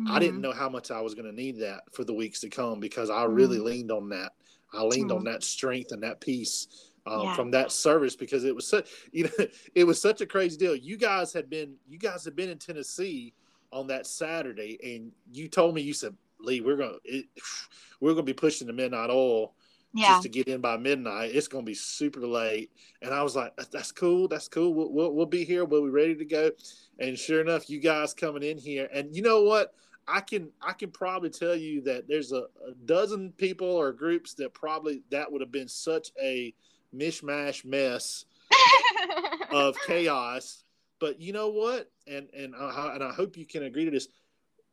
I didn't Mhm. know how much I was going to need that for the weeks to come because I really Mm. leaned on that. I leaned on Mm. that strength and that peace um, Yeah. from that service because it was such you know (laughs) it was such a crazy deal. You guys had been you guys had been in Tennessee on that Saturday, and you told me you said Lee, we're gonna it, (sighs) we're gonna be pushing the midnight oil Yeah. just to get in by midnight. It's gonna be super late, and I was like, that's cool, that's cool. We'll, we'll we'll be here. We'll be ready to go. And sure enough, you guys coming in here, and you know what? I can I can probably tell you that there's a, a dozen people or groups that probably that would have been such a mishmash mess (laughs) of chaos. But you know what? And and I, and I hope you can agree to this.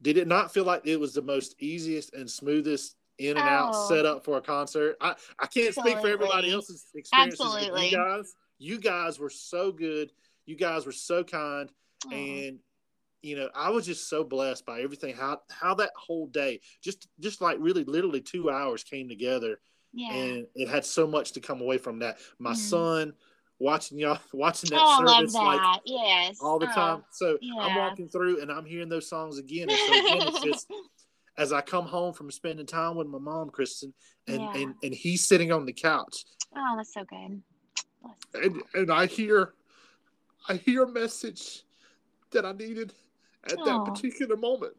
Did it not feel like it was the most easiest and smoothest in and out Oh. setup for a concert? I I can't speak for everybody else's experiences. Absolutely. You guys, you guys were so good. You guys were so kind and you know i was just so blessed by everything how how that whole day just just like really literally two hours came together yeah. and it had so much to come away from that my Mhm. son watching y'all (laughs) watching that oh, I love service that. like yes. all the Oh, time so i'm walking through and i'm hearing those songs again and so again it's (laughs) just as i come home from spending time with my mom kristen and Yeah. and, and he's sitting on the couch oh, that's so good. Bless. and and I hear I hear a message that I needed at Aw. that particular moment.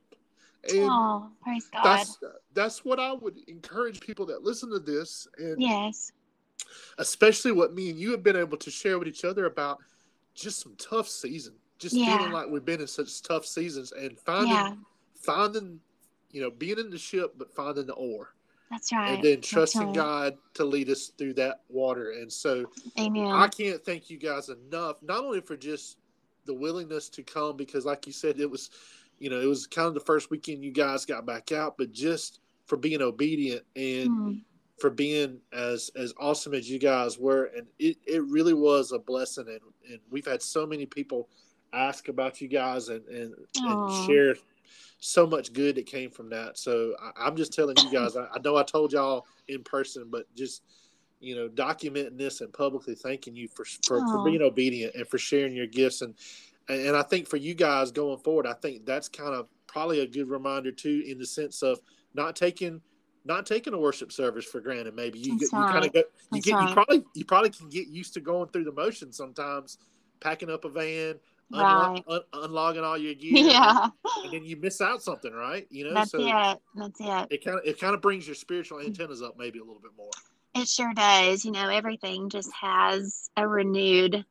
And oh, praise God. that's that's what I would encourage people that listen to this and yes. especially what me and you have been able to share with each other about just some tough season. Just Yeah. feeling like we've been in such tough seasons and finding Yeah. finding you know, being in the ship but finding the oar. That's right. And then trusting right. God to lead us through that water. And so Amen. I can't thank you guys enough, not only for just the willingness to come, because like you said, it was, you know, it was kind of the first weekend you guys got back out, but just for being obedient and Mm. for being as as awesome as you guys were. And it, it really was a blessing. And, and we've had so many people ask about you guys and, and, and share so much good that came from that. So I, I'm just telling you guys, I, I know I told y'all in person, but just you know, documenting this and publicly thanking you for for, for being obedient and for sharing your gifts and and I think for you guys going forward, I think that's kind of probably a good reminder too, in the sense of not taking not taking a worship service for granted. Maybe you get, you kind of go you That's get you probably you probably can get used to going through the motions sometimes, packing up a van, unlo- Right. un- unlogging all your (laughs) gear, Yeah. and then you miss out something, right? You know, That's so it. That's it. it kind of it kind of brings your spiritual antennas up maybe a little bit more. It sure does. You know, everything just has a renewed,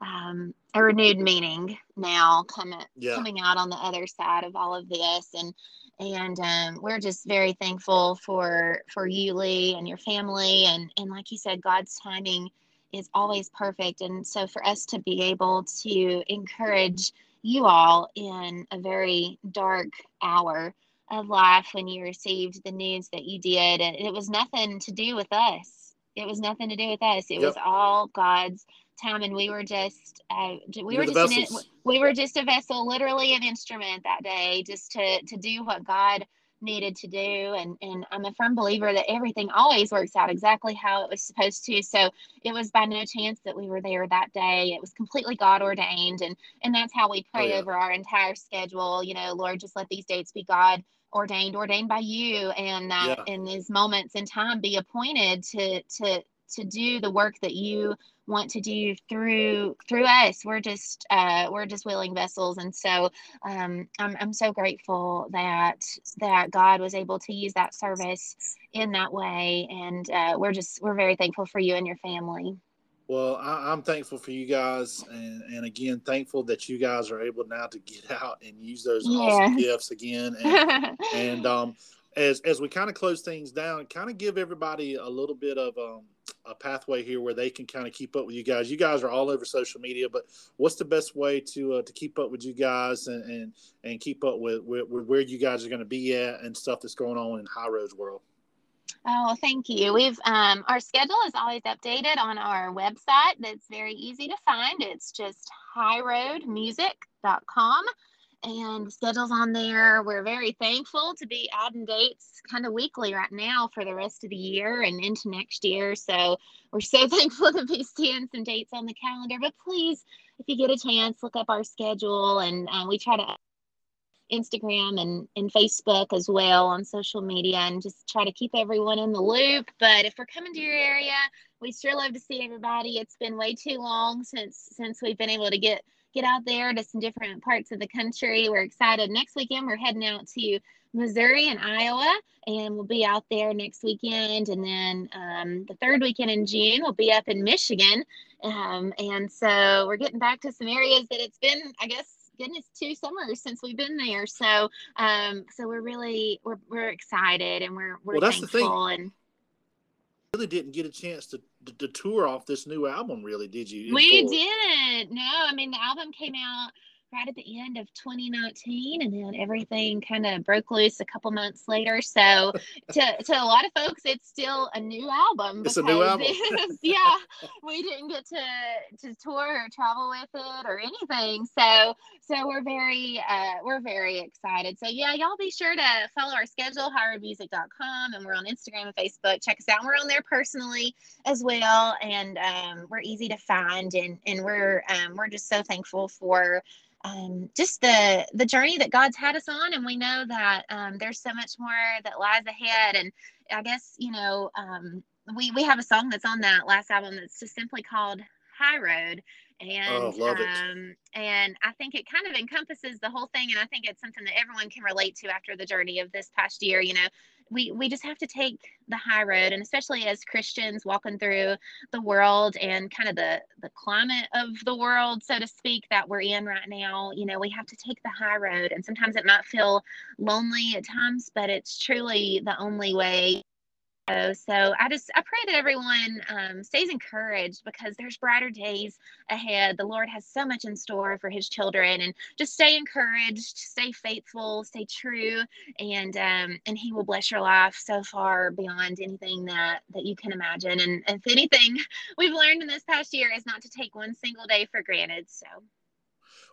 um, a renewed meaning now coming Yeah. coming out on the other side of all of this, and and um, we're just very thankful for for you, Lee, and your family, and and like you said, God's timing is always perfect, and so for us to be able to encourage you all in a very dark hour of life when you received the news that you did and it was nothing to do with us it was nothing to do with us it was all god's time and we were just uh, we You were were just an, we were just a vessel literally an instrument that day just to to do what god needed to do. And, and I'm a firm believer that everything always works out exactly how it was supposed to. So it was by no chance that we were there that day. It was completely God ordained. And, and that's how we pray oh, yeah. over our entire schedule. You know, Lord, just let these dates be God ordained, ordained by you. And that yeah. in these moments in time be appointed to, to, to do the work that you want to do through through us we're just uh, we're just willing vessels and so um, I'm, I'm so grateful that that god was able to use that service in that way and uh, we're just we're very thankful for you and your family well, I, am thankful for you guys, and, and again, thankful that you guys are able now to get (laughs) out and use those yeah. awesome gifts again. And, (laughs) and um, as as we kind of close things down, kind of give everybody a little bit of um, a pathway here where they can kind of keep up with you guys. You guys are all over social media, but what's the best way to uh, to keep up with you guys and and, and keep up with, with, with where you guys are going to be at and stuff that's going on in High Roads world? Oh, thank you. We've um, our schedule is always updated on our website. That's very easy to find. It's just highroadmusic.com and schedules on there. We're very thankful to be adding dates kind of weekly right now for the rest of the year and into next year. So we're so (laughs) thankful to be seeing some dates on the calendar. But please, if you get a chance, look up our schedule and uh, we try to Instagram and, and Facebook as well on social media and just try to keep everyone in the loop. But if we're coming to your area, we sure love to see everybody. It's been way too long since since we've been able to get get out there to some different parts of the country. We're excited. Next weekend, we're heading out to Missouri and Iowa, and we'll be out there next weekend. And then um, the third weekend in June, we'll be up in Michigan. Um, and so we're getting back to some areas that it's been, I guess, goodness, two summers since we've been there. So, um, so we're really we're we're excited and we're we're well, that's thankful and really didn't get a chance to, to, to tour off this new album, really, did you? We didn't. No, I mean the album came out right at the end of 2019 and then everything kind of broke loose a couple months later. So (laughs) to, to a lot of folks it's still a new album it's a new album. (laughs) (laughs) yeah we didn't get to to tour or travel with it or anything. So so we're very uh we're very excited. So yeah y'all be sure to follow our schedule highroadmusic.com and we're on instagram and facebook. Check us out. We're on there personally as well and um, we're easy to find and and we're um, we're just so thankful for um, just the the journey that God's had us on, and we know that um, there's so much more that lies ahead. And I guess you know um, we we have a song that's on that last album that's just simply called High Road, and oh, um, and I think it kind of encompasses the whole thing, and I think it's something that everyone can relate to after the journey of this past year. You know, we we just have to take the high road and especially as christians walking through the world and kind of the the climate of the world so to speak that we're in right now you know we have to take the high road. And sometimes it might feel lonely at times but it's truly the only way so I just I pray that everyone um, stays encouraged because there's brighter days ahead. The Lord has so much in store for His children, and just stay encouraged, stay faithful, stay true, and um, and He will bless your life so far beyond anything that that you can imagine. And if anything (laughs) we've learned in this past year is not to take one single day for granted. So,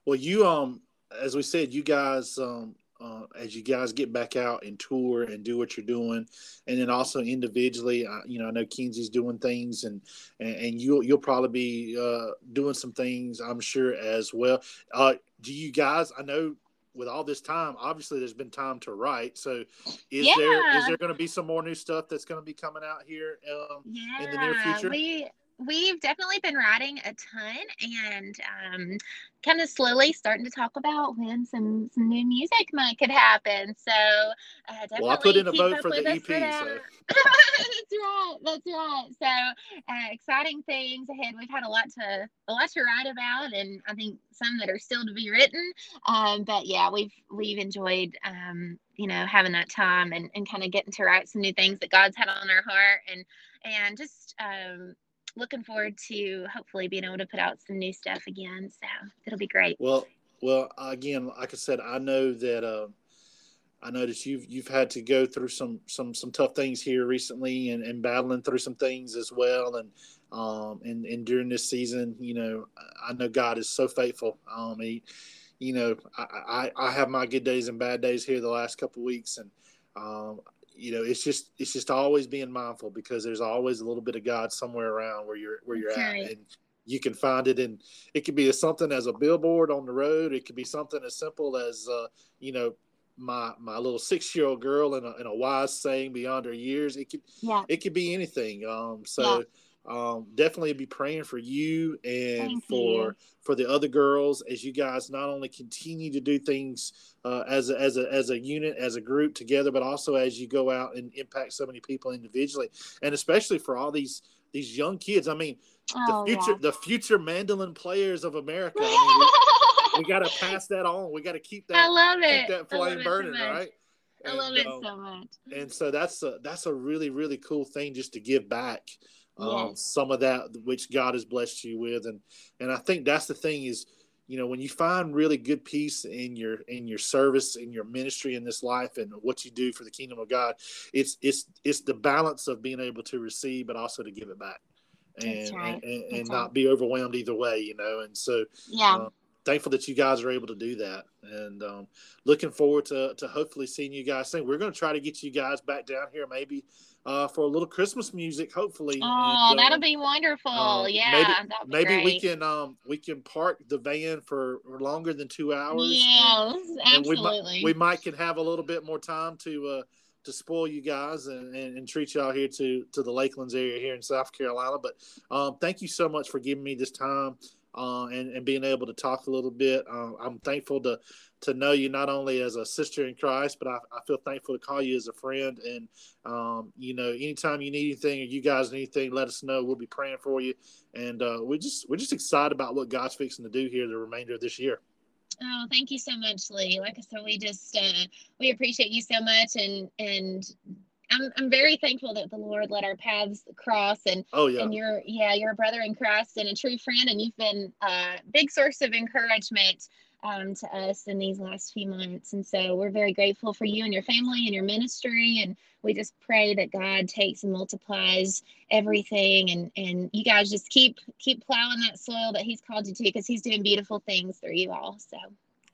well, you um, as we said, you guys um uh, as you guys get back out and tour and do what you're doing, and then also individually, uh, you know, I know Kinsey's doing things, and and, and you'll you'll probably be uh, doing some things, I'm sure as well. Uh, do you guys? I know with all this time, obviously there's been time to write. So, is yeah. there is there going to be some more new stuff that's going to be coming out here um, yeah, in the near future? We- we've definitely been writing a ton and um, kind of slowly starting to talk about when some, some new music might could happen. So uh, definitely well, I put in a vote for the EP. For so. (laughs) that's right. That's right. So uh, exciting things ahead. We've had a lot to a lot to write about, and I think some that are still to be written. Um, but yeah, we've we've enjoyed um, you know having that time and, and kind of getting to write some new things that God's had on our heart and and just um, looking forward to hopefully being able to put out some new stuff again. So it'll be great. Well, well, again, like I said, I know that uh, I that you've you've had to go through some some some tough things here recently, and, and battling through some things as well. And um and and during this season, you know, I know God is so faithful. Um, he, you know, I, I I have my good days and bad days here the last couple weeks, and um, you know, it's just it's just always being mindful because there's always a little bit of God somewhere around where you're where you're at, and you can find it and It could be something as a billboard on the road. It could be something as simple as uh, you know my my little six year old girl in a, in a wise saying beyond her years. It could yeah. it could be anything. Um, so. Yeah. Um, definitely be praying for you and Thank for you. for the other girls as you guys not only continue to do things uh, as a, as a as a unit as a group together, but also as you go out and impact so many people individually, and especially for all these these young kids. I mean, oh, the future yeah. the future mandolin players of America. I mean, we (laughs) got to pass that on. We got to keep that. I love it. that flame burning, so right? I and, love it um, so much. And so that's a that's a really really cool thing just to give back um, yes. some of that which God has blessed you with, and and I think that's the thing is you know when you find really good peace in your in your service in your ministry in this life and what you do for the kingdom of god it's it's it's the balance of being able to receive but also to give it back and right. and, and, and not be overwhelmed either way you know and so yeah uh, thankful that you guys are able to do that and um, looking forward to, to hopefully seeing you guys soon. We're going to try to get you guys back down here maybe uh, for a little Christmas music, hopefully. Oh, and, that'll be wonderful. Um, yeah, maybe, maybe we can um, we can park the van for longer than two hours. Yes, and, absolutely. And we, might, we might can have a little bit more time to uh, to spoil you guys and, and, and, treat y'all here to to the Lakelands area here in South Carolina. But um, thank you so much for giving me this time uh, and, and being able to talk a little bit. Uh, I'm thankful to to know you not only as a sister in Christ, but I, I feel thankful to call you as a friend. And um, you know, anytime you need anything or you guys need anything, let us know. We'll be praying for you. And uh, we're just we're just excited about what God's fixing to do here the remainder of this year. Oh, thank you so much, Lee. Like I said, we just uh, we appreciate you so much, and and I'm, I'm very thankful that the Lord let our paths cross and oh yeah and you're yeah you're a brother in Christ and a true friend and you've been a big source of encouragement um, to us in these last few months and so we're very grateful for you and your family and your ministry and we just pray that God takes and multiplies everything and and you guys just keep keep plowing that soil that He's called you to because He's doing beautiful things through you all so.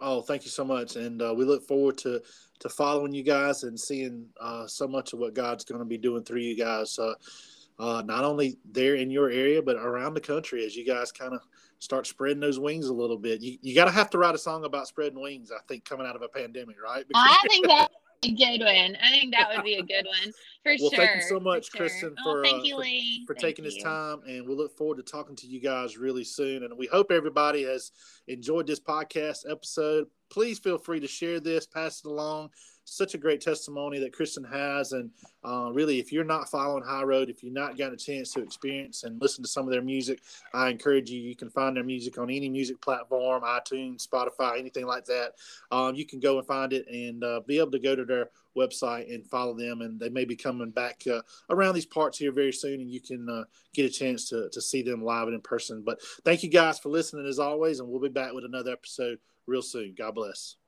Oh, thank you so much, and uh, we look forward to to following you guys and seeing uh, so much of what God's going to be doing through you guys. Uh, uh, not only there in your area, but around the country as you guys kind of start spreading those wings a little bit. You, you got to have to write a song about spreading wings, I think, coming out of a pandemic, right? Because I think that good one. I think that would be a good one (laughs) for well, sure. Well, thank you so much, for Kristen, sure. for, oh, thank uh, you, Lee. for, for taking you. this time. And we look forward to talking to you guys really soon. And we hope everybody has enjoyed this podcast episode. Please feel free to share this, pass it along such a great testimony that Kristen has. And uh, really, if you're not following High Road, if you've not gotten a chance to experience and listen to some of their music, I encourage you. You can find their music on any music platform, iTunes, Spotify, anything like that. Um, you can go and find it and uh, be able to go to their website and follow them. And they may be coming back uh, around these parts here very soon, and you can uh, get a chance to, to see them live and in person. But thank you guys for listening as always, and we'll be back with another episode real soon. God bless.